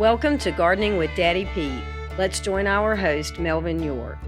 Welcome to Gardening with Daddy Pete. Let's join our host, Melvin York.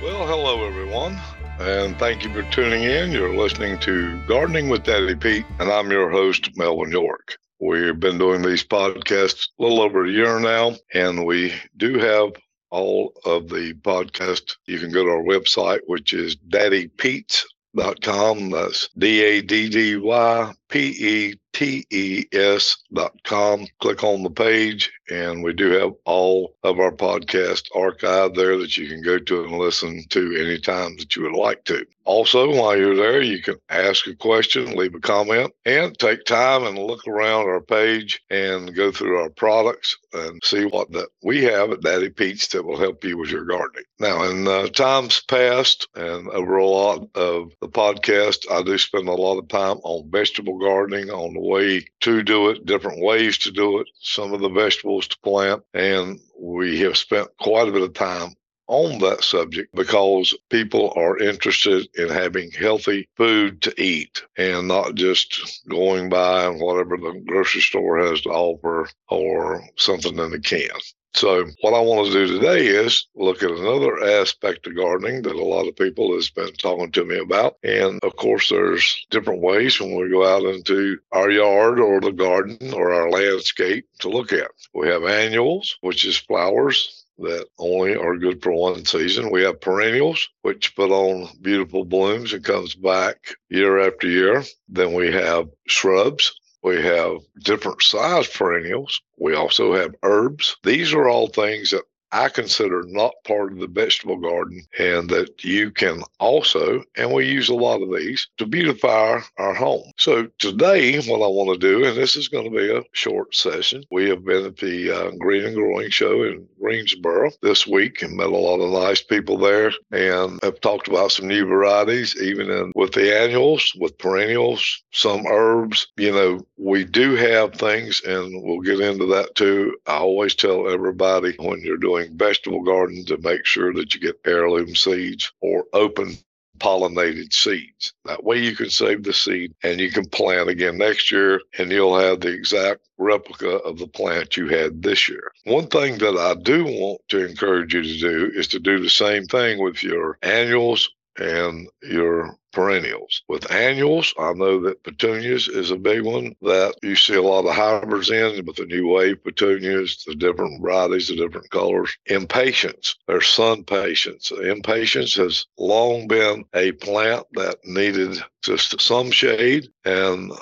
Well, hello, everyone, and thank you for tuning in. You're listening to Gardening with Daddy Pete, and I'm your host, Melvin York. We've been doing these podcasts a little over a year now, and we do have all of the podcast. You can go to our website, which is daddypetes.com. That's D A D D Y P E T E S dot com. Click on the page, and we do have all of our podcast archived there that you can go to and listen to anytime that you would like to. Also, while you're there, you can ask a question, leave a comment, and take time and look around our page and go through our products and see what that we have at Daddy Pete's that will help you with your gardening. Now, in uh, times past and over a lot of the podcast, I do spend a lot of time on vegetable gardening, on the way to do it, different ways to do it, some of the vegetables to plant, and we have spent quite a bit of time on that subject because people are interested in having healthy food to eat and not just going by whatever the grocery store has to offer or something in the can. So, what I want to do today is look at another aspect of gardening that a lot of people has been talking to me about. And of course, there's different ways when we go out into our yard or the garden or our landscape to look at. We have annuals, which is flowers that only are good for one season. We have perennials, which put on beautiful blooms and comes back year after year. Then we have shrubs, we have different size perennials. We also have herbs. These are all things that I consider not part of the vegetable garden and that you can also, and we use a lot of these to beautify our home. So today, what I want to do, and this is going to be a short session, we have been at the uh, Green and Growing Show in Greensboro this week and met a lot of nice people there and have talked about some new varieties, even in with the annuals, with perennials, some herbs. You know, we do have things, and we'll get into that too. I always tell everybody when you're doing vegetable garden to make sure that you get heirloom seeds or open pollinated seeds. That way you can save the seed and you can plant again next year and you'll have the exact replica of the plant you had this year. One thing that I do want to encourage you to do is to do the same thing with your annuals and your perennials. With annuals, I know that petunias is a big one that you see a lot of hybrids in with the new wave petunias, the different varieties, the different colors. Impatiens, there's SunPatiens. Impatiens has long been a plant that needed just some shade and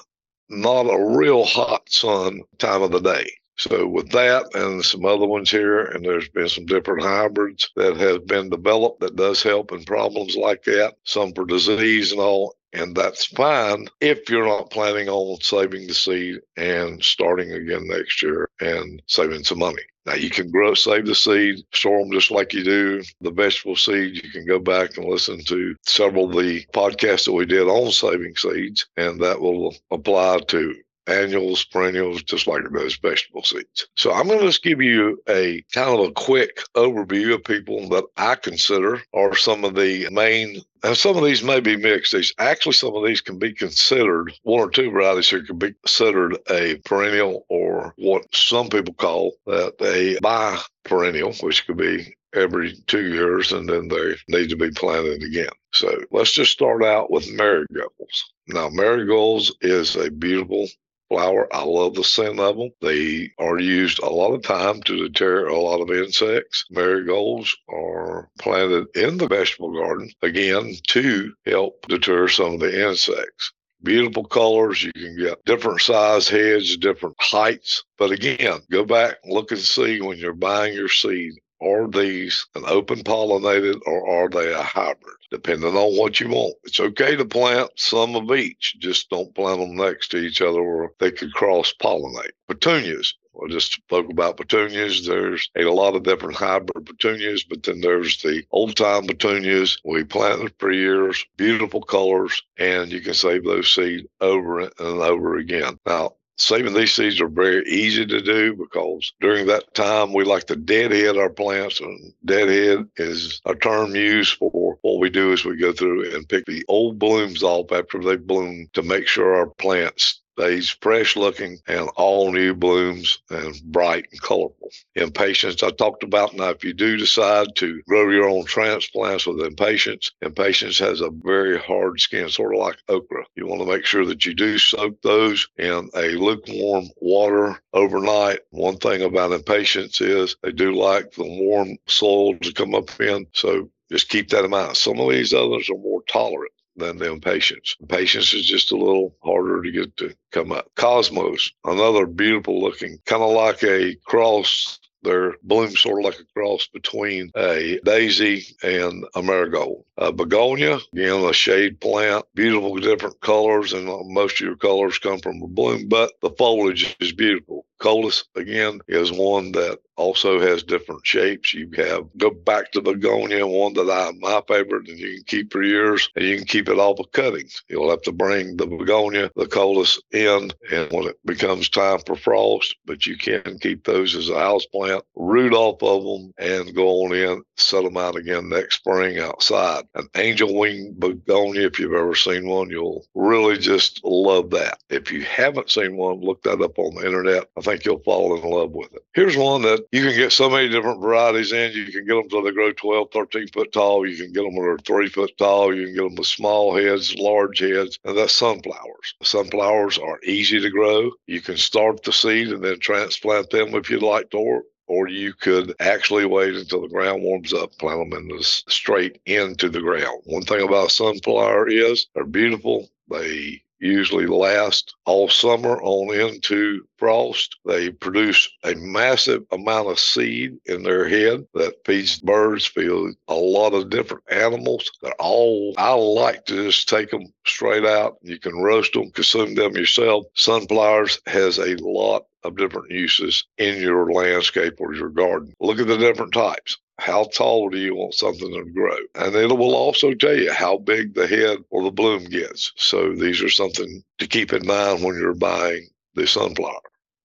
not a real hot sun time of the day. So with that and some other ones here, and there's been some different hybrids that have been developed that does help in problems like that, some for disease and all. And that's fine if you're not planning on saving the seed and starting again next year and saving some money. Now you can grow, save the seed, store them just like you do the vegetable seeds. You can go back and listen to several of the podcasts that we did on saving seeds, and that will apply to annuals, perennials, just like those vegetable seeds. So I'm going to just give you a kind of a quick overview of people that I consider are some of the main. And some of these may be mixed. These actually some of these can be considered one or two varieties here can be considered a perennial or what some people call that a bi-perennial, which could be every two years and then they need to be planted again. So let's just start out with marigolds. Now, marigolds is a beautiful flower. I love the scent of them. They are used a lot of time to deter a lot of insects. Marigolds are planted in the vegetable garden, again, to help deter some of the insects beautiful colors. You can get different size heads, different heights. But again, go back look and see when you're buying your seed are these an open pollinated or are they a hybrid? Depending on what you want. It's okay to plant some of each, just don't plant them next to each other or they could cross pollinate. Petunias. I just spoke about petunias. There's a lot of different hybrid petunias, but then there's the old time petunias. We planted for years, beautiful colors, and you can save those seeds over and over again. Now, Saving these seeds are very easy to do because during that time we like to deadhead our plants, and deadhead is a term used for what we do is we go through and pick the old blooms off after they bloom to make sure our plants They's fresh looking and all new blooms and bright and colorful. Impatiens, I talked about now, if you do decide to grow your own transplants with impatiens, impatiens has a very hard skin, sort of like okra. You want to make sure that you do soak those in a lukewarm water overnight. One thing about impatiens is they do like the warm soil to come up in. So just keep that in mind. Some of these others are more tolerant than the impatiens. Patience is just a little harder to get to come up. Cosmos, another beautiful looking, kind of like a cross they're bloom sort of like a cross between a daisy and a marigold. A begonia, again, a shade plant, beautiful different colors, and most of your colors come from a bloom, but the foliage is beautiful. Coleus, again, is one that also has different shapes. You have go back to begonia, one that I my favorite, and you can keep for years, and you can keep it off of cuttings. You'll have to bring the begonia, the coleus in, and when it becomes time for frost, but you can keep those as a house plant, root off of them, and go on in, set them out again next spring outside. An angel wing begonia, if you've ever seen one, you'll really just love that. If you haven't seen one, look that up on the internet. I think think you'll fall in love with it. Here's one that you can get so many different varieties in. You can get them till they grow 12, 13 foot tall. You can get them when they're three foot tall. You can get them with small heads, large heads, and that's sunflowers. Sunflowers are easy to grow. You can start the seed and then transplant them if you'd like to, or you could actually wait until the ground warms up, plant them in straight into the ground. One thing about sunflower is they're beautiful. They usually last all summer on into frost. They produce a massive amount of seed in their head that feeds birds, feeds a lot of different animals. They're all, I like to just take them straight out. You can roast them, consume them yourself. Sunflowers has a lot of different uses in your landscape or your garden. Look at the different types how tall do you want something to grow? And it will also tell you how big the head or the bloom gets. So these are something to keep in mind when you're buying the sunflower.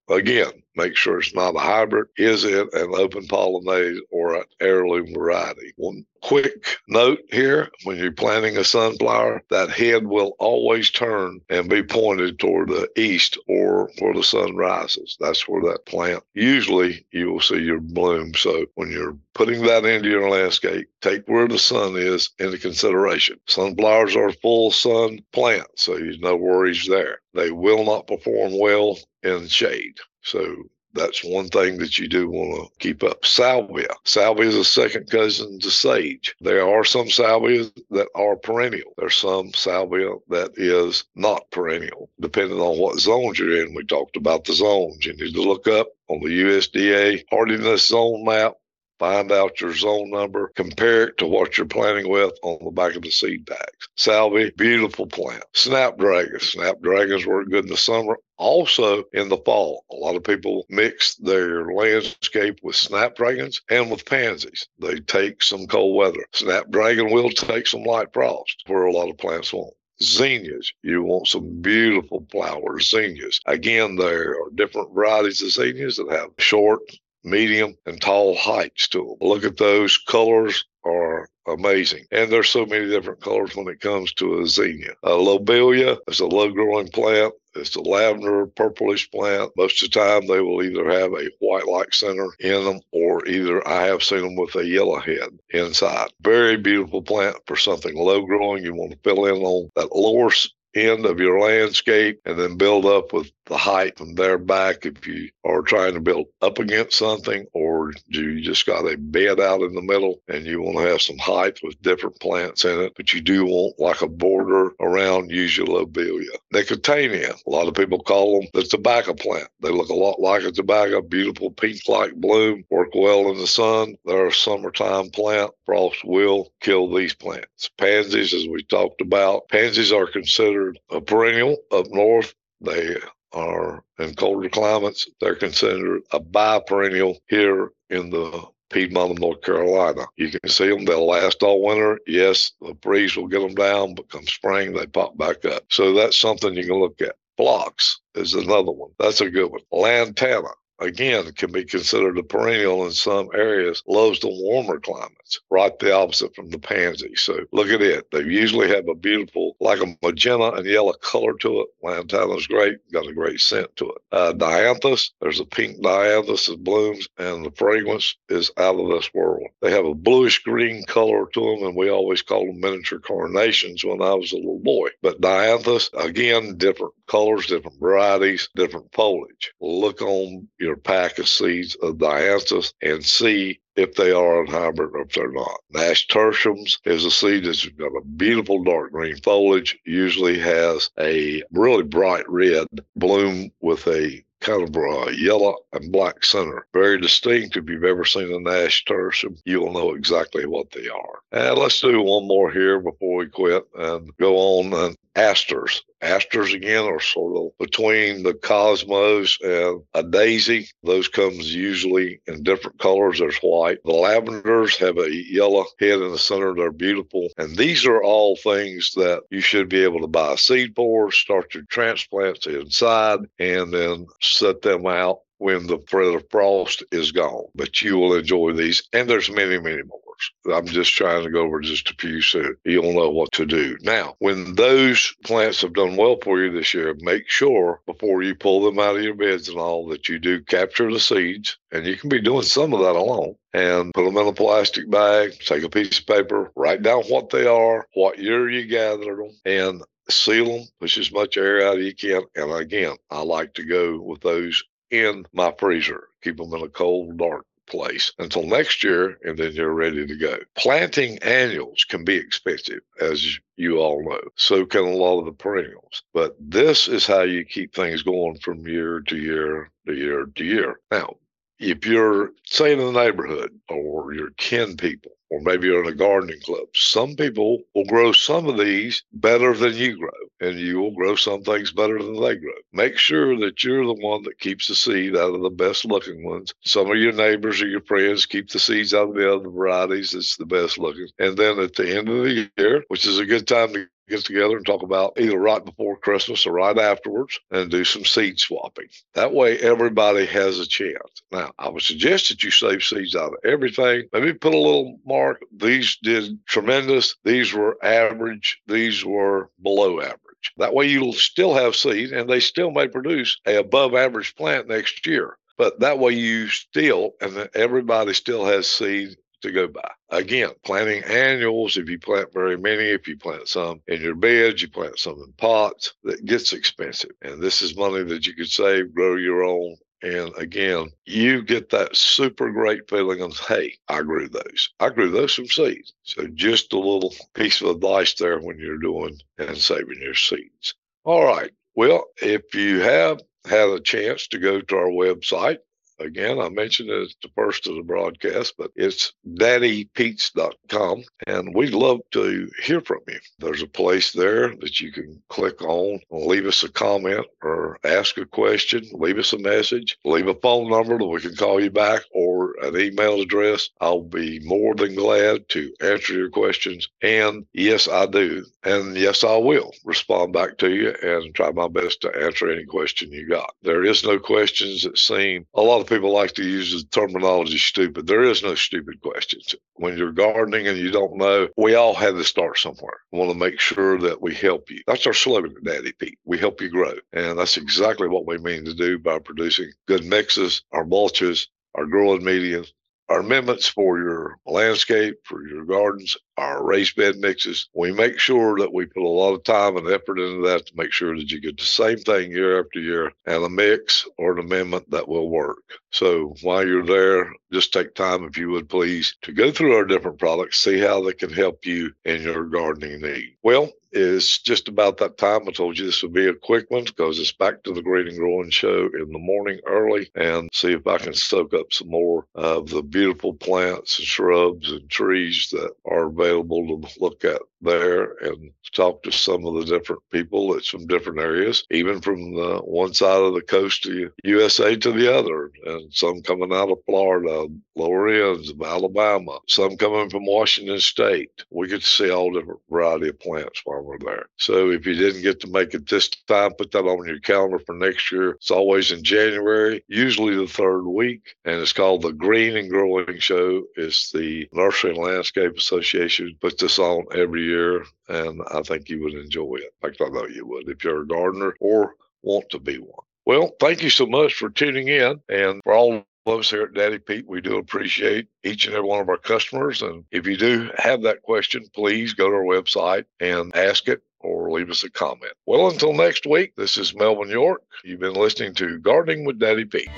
Again, make sure it's not a hybrid. Is it an open pollinated or an heirloom variety? One quick note here when you're planting a sunflower, that head will always turn and be pointed toward the east or where the sun rises. That's where that plant usually you will see your bloom. So when you're putting that into your landscape, take where the sun is into consideration. Sunflowers are full sun plants, so there's no worries there. They will not perform well in shade. So that's one thing that you do want to keep up. Salvia. Salvia is a second cousin to sage. There are some salvias that are perennial. There's some salvia that is not perennial, depending on what zones you're in. We talked about the zones. You need to look up on the USDA hardiness zone map Find out your zone number, compare it to what you're planting with on the back of the seed bags. Salvia, beautiful plant. Snapdragons. Snapdragons work good in the summer, also in the fall. A lot of people mix their landscape with snapdragons and with pansies. They take some cold weather. Snapdragon will take some light frost where a lot of plants won't zinnias. You want some beautiful flowers, zinnias. Again, there are different varieties of zinnias that have short, medium, and tall heights to them. Look at those colors are amazing. And there's so many different colors when it comes to a zinnia. A lobelia is a low growing plant. It's a lavender purplish plant. Most of the time, they will either have a white like center in them or either I have seen them with a yellow head inside. Very beautiful plant for something low growing. You want to fill in on that lower end of your landscape and then build up with the height from their back if you are trying to build up against something or you just got a bed out in the middle and you want to have some height with different plants in it, but you do want like a border around usually lobelia. Nicotiana, a lot of people call them the tobacco plant. They look a lot like a tobacco, beautiful pink-like bloom, work well in the sun. They're a summertime plant. Frost will kill these plants. Pansies, as we talked about, pansies are considered a perennial up north. They are in colder climates, they're considered a biperennial here in the Piedmont of North Carolina. You can see them, they'll last all winter. Yes, the breeze will get them down, but come spring, they pop back up. So that's something you can look at. Phlox is another one. That's a good one. Lantana. Again, can be considered a perennial in some areas, loves the warmer climates, right the opposite from the pansy. So look at it. They usually have a beautiful, like a magenta and yellow color to it. Lantana's great, got a great scent to it. Uh, dianthus, there's a pink dianthus that blooms, and the fragrance is out of this world. They have a bluish green color to them, and we always call them miniature carnations when I was a little boy. But dianthus, again, different colors, different varieties, different foliage. Look on your pack of seeds of dianthus and see if they are a hybrid or if they're not. Nasturtiums is a seed that's got a beautiful dark green foliage, usually has a really bright red bloom with a kind of a yellow and black center. Very distinct. If you've ever seen a nasturtium, you'll know exactly what they are. And let's do one more here before we quit and go on. And asters. Asters again are sort of between the cosmos and a daisy. Those comes usually in different colors. There's white. The lavenders have a yellow head in the center. They're beautiful. And these are all things that you should be able to buy seed for, start your transplants inside, and then set them out when the threat of frost is gone. But you will enjoy these. And there's many, many more. I'm just trying to go over just a few so you'll know what to do. Now, when those plants have done well for you this year, make sure before you pull them out of your beds and all that you do capture the seeds. And you can be doing some of that alone and put them in a plastic bag, take a piece of paper, write down what they are, what year you gathered them, and seal them, push as much air out as you can. And again, I like to go with those in my freezer, keep them in a cold, dark place until next year, and then you're ready to go. Planting annuals can be expensive, as you all know. So can a lot of the perennials. But this is how you keep things going from year to year to year to year. Now, if you're, say, in the neighborhood or your kin people, or maybe you're in a gardening club. Some people will grow some of these better than you grow, and you will grow some things better than they grow. Make sure that you're the one that keeps the seed out of the best looking ones. Some of your neighbors or your friends keep the seeds out of the other varieties that's the best looking. And then at the end of the year, which is a good time to get together and talk about either right before Christmas or right afterwards and do some seed swapping. That way, everybody has a chance. Now, I would suggest that you save seeds out of everything. Maybe put a little mark. These did tremendous. These were average. These were below average. That way, you'll still have seed and they still may produce a above average plant next year. But that way, you still, and everybody still has seed to go by. Again, planting annuals, if you plant very many, if you plant some in your beds, you plant some in pots, that gets expensive. And this is money that you could save, grow your own. And again, you get that super great feeling of, hey, I grew those. I grew those from seeds. So just a little piece of advice there when you're doing and saving your seeds. All right. Well, if you have had a chance to go to our website, Again, I mentioned it at the first of the broadcast, but it's daddypetes.com, and we'd love to hear from you. There's a place there that you can click on, leave us a comment or ask a question, leave us a message, leave a phone number that we can call you back, or an email address. I'll be more than glad to answer your questions. And yes, I do. And yes, I will respond back to you and try my best to answer any question you got. There is no questions that seem a lot of people like to use the terminology stupid. There is no stupid questions. When you're gardening and you don't know, we all had to start somewhere. We want to make sure that we help you. That's our slogan at Daddy Pete. We help you grow. And that's exactly what we mean to do by producing good mixes, our mulches, our growing mediums, our amendments for your landscape, for your gardens, our raised bed mixes. We make sure that we put a lot of time and effort into that to make sure that you get the same thing year after year and a mix or an amendment that will work. So while you're there, just take time, if you would please, to go through our different products, see how they can help you in your gardening need. Well, it's just about that time. I told you this would be a quick one because it's back to the Green and Growing Show in the morning early and see if I can soak up some more of the beautiful plants and shrubs and trees that are available to look at there and talk to some of the different people that's from different areas, even from the one side of the coast of USA to the other, and some coming out of Florida, lower ends of Alabama, some coming from Washington State. We get to see all different variety of plants while there. So if you didn't get to make it this time, put that on your calendar for next year. It's always in January, usually the third week, and it's called the Green and Growing Show. It's the Nursery and Landscape Association puts this on every year, and I think you would enjoy it. In fact, I know you would if you're a gardener or want to be one. Well, thank you so much for tuning in. And for all of us here at Daddy Pete, we do appreciate each and every one of our customers. And if you do have that question, please go to our website and ask it or leave us a comment. Well, until next week, this is Melvin York. You've been listening to Gardening with Daddy Pete.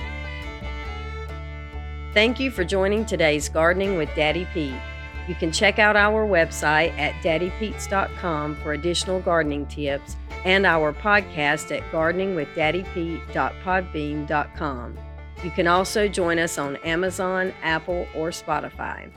Thank you for joining today's Gardening with Daddy Pete. You can check out our website at daddypetes.com for additional gardening tips and our podcast at gardeningwithdaddypete.podbean.com. You can also join us on Amazon, Apple, or Spotify.